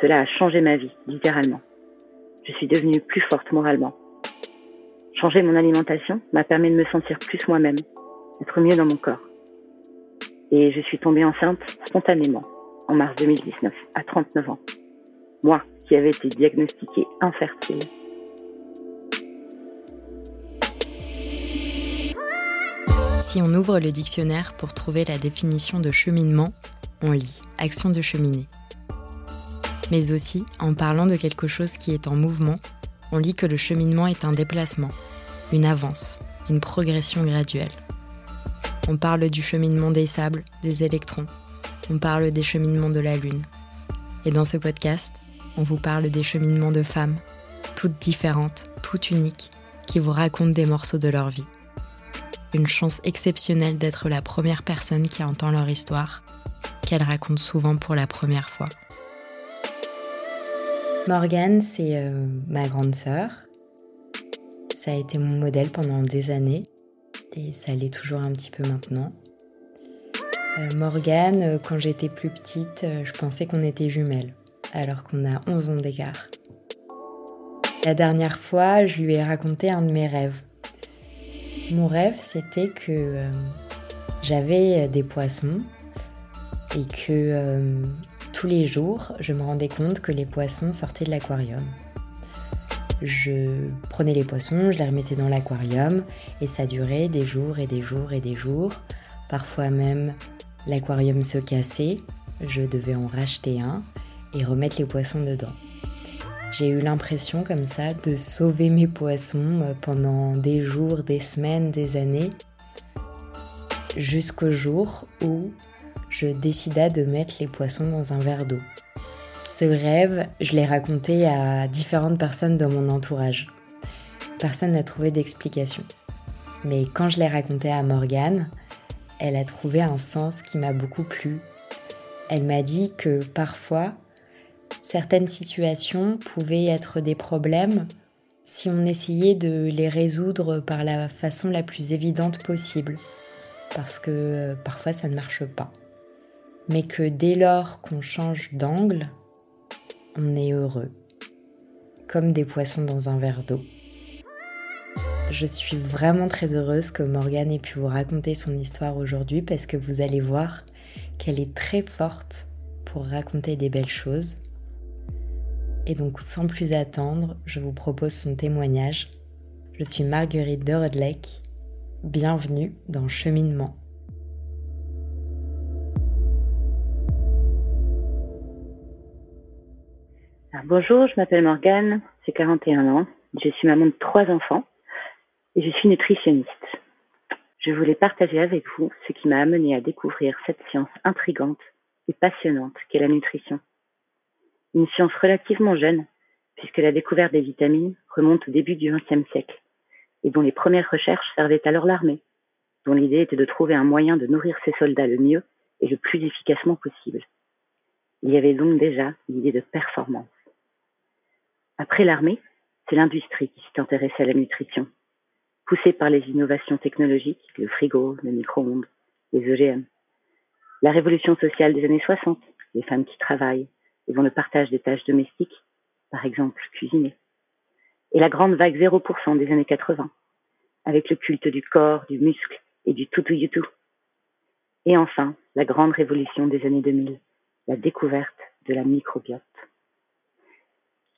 Cela a changé ma vie, littéralement. Je suis devenue plus forte moralement. Changer mon alimentation m'a permis de me sentir plus moi-même, d'être mieux dans mon corps. Et je suis tombée enceinte spontanément en mars 2019, à 39 ans. Moi, qui avais été diagnostiquée infertile. Si on ouvre le dictionnaire pour trouver la définition de cheminement, on lit action de cheminer. Mais aussi, en parlant de quelque chose qui est en mouvement, on lit que le cheminement est un déplacement, une avance, une progression graduelle. On parle du cheminement des sables, des électrons. On parle des cheminements de la Lune. Et dans ce podcast, on vous parle des cheminements de femmes, toutes différentes, toutes uniques, qui vous racontent des morceaux de leur vie. Une chance exceptionnelle d'être la première personne qui entend leur histoire, qu'elles racontent souvent pour la première fois. Morgane, c'est euh, ma grande sœur. Ça a été mon modèle pendant des années et ça l'est toujours un petit peu maintenant. Euh, Morgane, euh, quand j'étais plus petite, je pensais qu'on était jumelles, alors qu'on a 11 ans d'écart. La dernière fois, je lui ai raconté un de mes rêves. Mon rêve, c'était que j'avais des poissons et que tous les jours, je me rendais compte que les poissons sortaient de l'aquarium. Je prenais les poissons, je les remettais dans l'aquarium et ça durait des jours et des jours et des jours. Parfois même, l'aquarium se cassait, je devais en racheter un et remettre les poissons dedans. J'ai eu l'impression comme ça de sauver mes poissons euh, pendant des jours, des semaines, des années, jusqu'au jour où je décida de mettre les poissons dans un verre d'eau. Ce rêve, je l'ai raconté à différentes personnes dans mon entourage. Personne n'a trouvé d'explication. Mais quand je l'ai raconté à Morgane, elle a trouvé un sens qui m'a beaucoup plu. Elle m'a dit que parfois, certaines situations pouvaient être des problèmes si on essayait de les résoudre par la façon la plus évidente possible. Parce que parfois ça ne marche pas mais que dès lors qu'on change d'angle, on est heureux, comme des poissons dans un verre d'eau. Je suis vraiment très heureuse que Morgane ait pu vous raconter son histoire aujourd'hui parce que vous allez voir qu'elle est très forte pour raconter des belles choses. Et donc sans plus attendre, je vous propose son témoignage. Je suis Marguerite de Rodlec. Bienvenue dans Cheminement. bonjour, je m'appelle Morgane, j'ai 41 ans, je suis maman de trois enfants et je suis nutritionniste. Je voulais partager avec vous ce qui m'a amené à découvrir cette science intrigante et passionnante qu'est la nutrition. Une science relativement jeune, puisque la découverte des vitamines remonte au début du XXe siècle, et dont les premières recherches servaient alors l'armée, dont l'idée était de trouver un moyen de nourrir ses soldats le mieux et le plus efficacement possible. Il y avait donc déjà l'idée de performance. Après l'armée, c'est l'industrie qui s'est intéressée à la nutrition, poussée par les innovations technologiques, le frigo, le micro-ondes, les OGM. La révolution sociale des années 60, les femmes qui travaillent et dont le partage des tâches domestiques, par exemple cuisiner. Et la grande vague 0% des années 80, avec le culte du corps, du muscle et du tout tout tout. Et enfin, la grande révolution des années 2000, la découverte de la microbiote.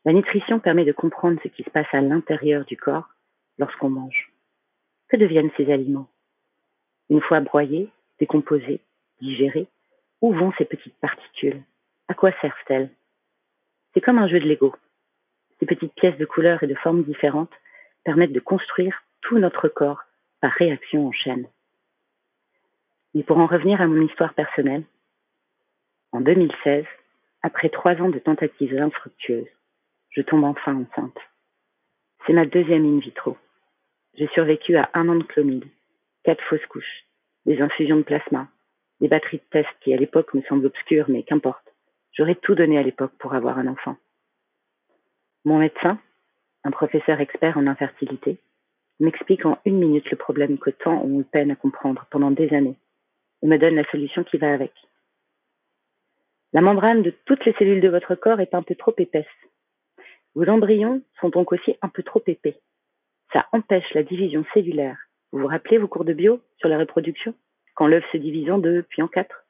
La nutrition permet de comprendre ce qui se passe à l'intérieur du corps lorsqu'on mange. Que deviennent ces aliments? Une fois broyés, décomposés, digérés, où vont ces petites particules? À quoi servent-elles? C'est comme un jeu de Lego. Ces petites pièces de couleurs et de formes différentes permettent de construire tout notre corps par réaction en chaîne. Mais pour en revenir à mon histoire personnelle, en 2016, après trois ans de tentatives infructueuses, je tombe enfin enceinte. C'est ma deuxième in vitro. J'ai survécu à un an de clomide, quatre fausses couches, des infusions de plasma, des batteries de tests qui à l'époque me semblent obscures, mais qu'importe. J'aurais tout donné à l'époque pour avoir un enfant. Mon médecin, un professeur expert en infertilité, m'explique en une minute le problème que tant ont eu peine à comprendre pendant des années et me donne la solution qui va avec. La membrane de toutes les cellules de votre corps est un peu trop épaisse. Vos embryons sont donc aussi un peu trop épais. Ça empêche la division cellulaire. Vous vous rappelez vos cours de bio sur la reproduction? Quand l'œuf se divise en deux, puis en quatre?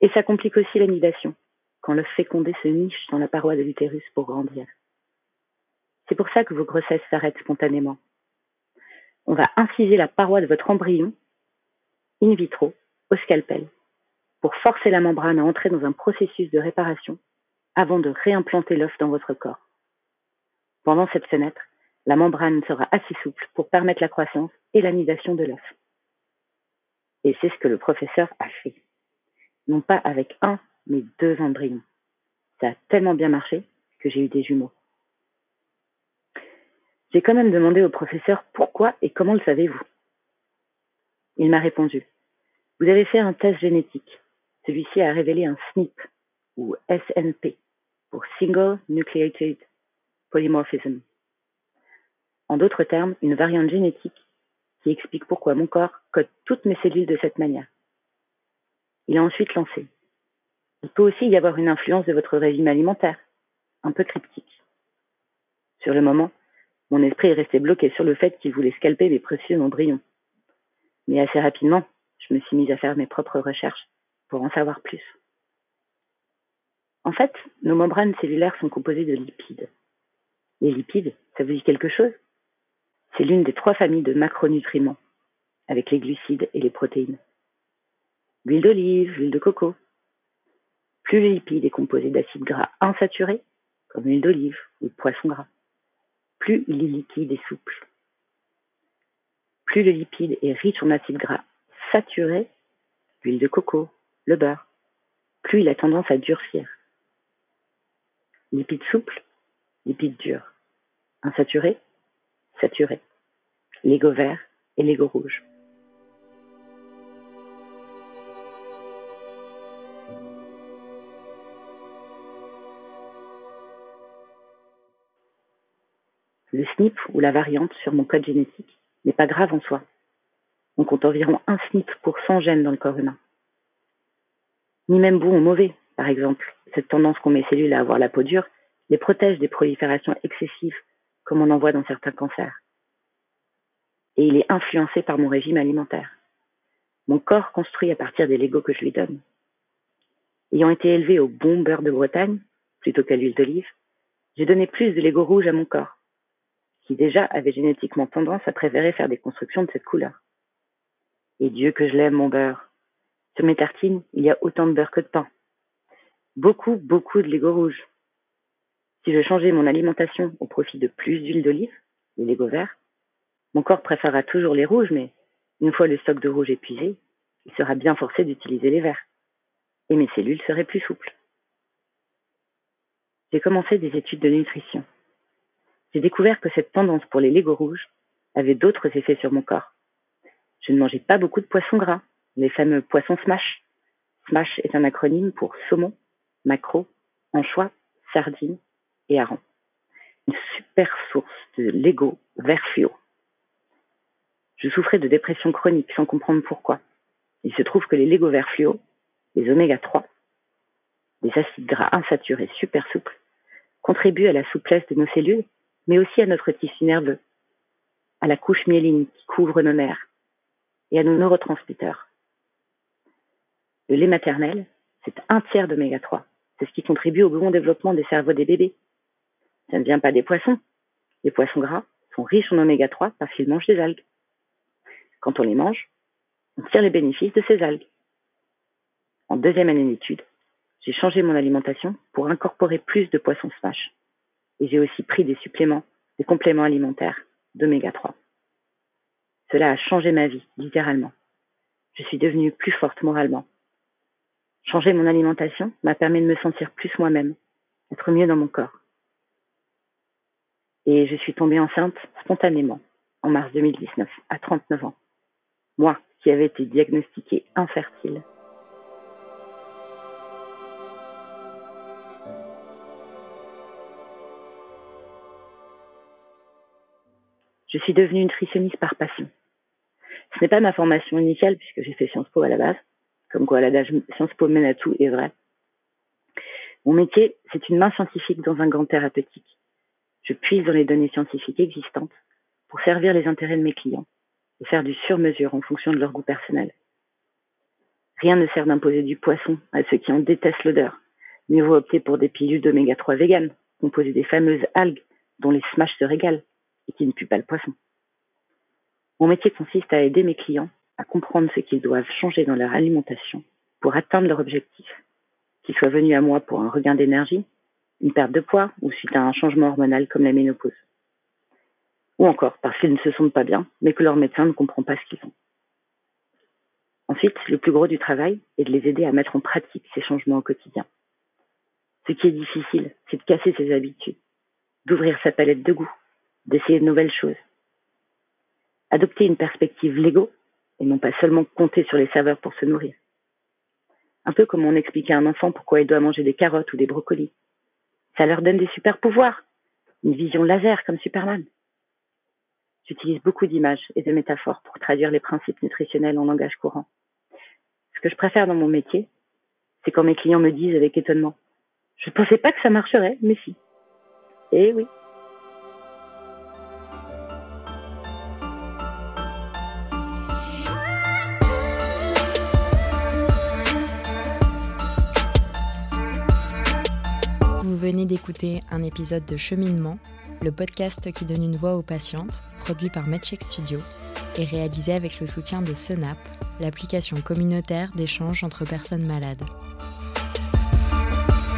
Et ça complique aussi l'anidation, quand l'œuf fécondé se niche dans la paroi de l'utérus pour grandir. C'est pour ça que vos grossesses s'arrêtent spontanément. On va inciser la paroi de votre embryon in vitro au scalpel pour forcer la membrane à entrer dans un processus de réparation avant de réimplanter l'œuf dans votre corps. Pendant cette fenêtre, la membrane sera assez souple pour permettre la croissance et l'anidation de l'œuf. Et c'est ce que le professeur a fait. Non pas avec un, mais deux embryons. Ça a tellement bien marché que j'ai eu des jumeaux. J'ai quand même demandé au professeur pourquoi et comment le savez-vous. Il m'a répondu Vous avez fait un test génétique. Celui-ci a révélé un SNP ou SNP pour Single Nucleated Polymorphism. En d'autres termes, une variante génétique qui explique pourquoi mon corps code toutes mes cellules de cette manière. Il a ensuite lancé. Il peut aussi y avoir une influence de votre régime alimentaire, un peu cryptique. Sur le moment, mon esprit est resté bloqué sur le fait qu'il voulait scalper mes précieux embryons. Mais assez rapidement, je me suis mise à faire mes propres recherches pour en savoir plus. En fait, nos membranes cellulaires sont composées de lipides. Les lipides, ça vous dit quelque chose? C'est l'une des trois familles de macronutriments, avec les glucides et les protéines. L'huile d'olive, l'huile de coco. Plus le lipide est composé d'acides gras insaturés, comme l'huile d'olive ou le poisson gras, plus il est liquide et souple. Plus le lipide est riche en acides gras saturés, l'huile de coco, le beurre, plus il a tendance à durcir. Lipide souple, lipide dur. Insaturé, saturé. L'ego vert et l'ego rouge. Le SNP ou la variante sur mon code génétique n'est pas grave en soi. On compte environ un SNP pour 100 gènes dans le corps humain. Ni même bon ou mauvais, par exemple. Cette tendance qu'ont mes cellules à avoir la peau dure les protège des proliférations excessives comme on en voit dans certains cancers. Et il est influencé par mon régime alimentaire. Mon corps construit à partir des Legos que je lui donne. Ayant été élevé au bon beurre de Bretagne, plutôt qu'à l'huile d'olive, j'ai donné plus de Legos rouges à mon corps, qui déjà avait génétiquement tendance à préférer faire des constructions de cette couleur. Et Dieu que je l'aime, mon beurre. Sur mes tartines, il y a autant de beurre que de pain. Beaucoup, beaucoup de Legos rouges. Si je changeais mon alimentation au profit de plus d'huile d'olive, les Legos verts, mon corps préférera toujours les rouges, mais une fois le stock de rouge épuisé, il sera bien forcé d'utiliser les verts. Et mes cellules seraient plus souples. J'ai commencé des études de nutrition. J'ai découvert que cette tendance pour les Legos rouges avait d'autres effets sur mon corps. Je ne mangeais pas beaucoup de poissons gras, les fameux poissons SMASH. SMASH est un acronyme pour saumon, macro, anchois, sardines et Une super source de Lego vert fluo. Je souffrais de dépression chronique sans comprendre pourquoi. Il se trouve que les Lego vert fluo, les oméga 3, les acides gras insaturés super souples, contribuent à la souplesse de nos cellules, mais aussi à notre tissu nerveux, à la couche myéline qui couvre nos nerfs et à nos neurotransmetteurs. Le lait maternel, c'est un tiers d'oméga 3. C'est ce qui contribue au bon développement des cerveaux des bébés ça ne vient pas des poissons. Les poissons gras sont riches en oméga 3 parce qu'ils mangent des algues. Quand on les mange, on tire les bénéfices de ces algues. En deuxième année d'études, j'ai changé mon alimentation pour incorporer plus de poissons smash. Et j'ai aussi pris des suppléments, des compléments alimentaires d'oméga 3. Cela a changé ma vie, littéralement. Je suis devenue plus forte moralement. Changer mon alimentation m'a permis de me sentir plus moi-même, être mieux dans mon corps et je suis tombée enceinte spontanément en mars 2019, à 39 ans. Moi qui avais été diagnostiquée infertile. Je suis devenue nutritionniste par passion. Ce n'est pas ma formation initiale puisque j'ai fait Sciences Po à la base, comme quoi l'adage Sciences Po mène à tout est vrai. Mon métier, c'est une main scientifique dans un gant thérapeutique. Je puise dans les données scientifiques existantes pour servir les intérêts de mes clients et faire du sur-mesure en fonction de leur goût personnel. Rien ne sert d'imposer du poisson à ceux qui en détestent l'odeur. Mieux vaut opter pour des pilules d'oméga 3 vegan, composées des fameuses algues dont les smash se régalent et qui ne puent pas le poisson. Mon métier consiste à aider mes clients à comprendre ce qu'ils doivent changer dans leur alimentation pour atteindre leur objectif, qu'ils soient venus à moi pour un regain d'énergie, une perte de poids ou suite à un changement hormonal comme la ménopause. Ou encore parce qu'ils ne se sentent pas bien, mais que leur médecin ne comprend pas ce qu'ils ont. Ensuite, le plus gros du travail est de les aider à mettre en pratique ces changements au quotidien. Ce qui est difficile, c'est de casser ses habitudes, d'ouvrir sa palette de goût, d'essayer de nouvelles choses. Adopter une perspective Lego et non pas seulement compter sur les saveurs pour se nourrir. Un peu comme on expliquait à un enfant pourquoi il doit manger des carottes ou des brocolis. Ça leur donne des super pouvoirs, une vision laser comme Superman. J'utilise beaucoup d'images et de métaphores pour traduire les principes nutritionnels en langage courant. Ce que je préfère dans mon métier, c'est quand mes clients me disent avec étonnement Je ne pensais pas que ça marcherait, mais si. Eh oui. Venez d'écouter un épisode de Cheminement, le podcast qui donne une voix aux patientes, produit par MedCheck Studio et réalisé avec le soutien de Senap, l'application communautaire d'échange entre personnes malades.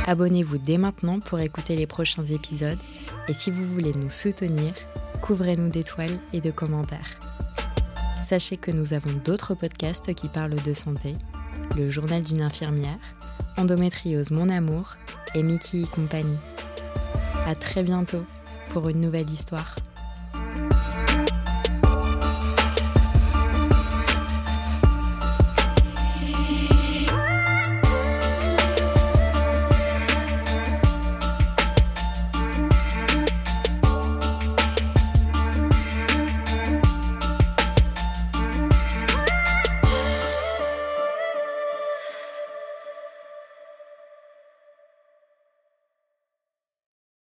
Abonnez-vous dès maintenant pour écouter les prochains épisodes et si vous voulez nous soutenir, couvrez-nous d'étoiles et de commentaires. Sachez que nous avons d'autres podcasts qui parlent de santé, le journal d'une infirmière, Endométriose Mon Amour et Mickey et compagnie. À très bientôt pour une nouvelle histoire.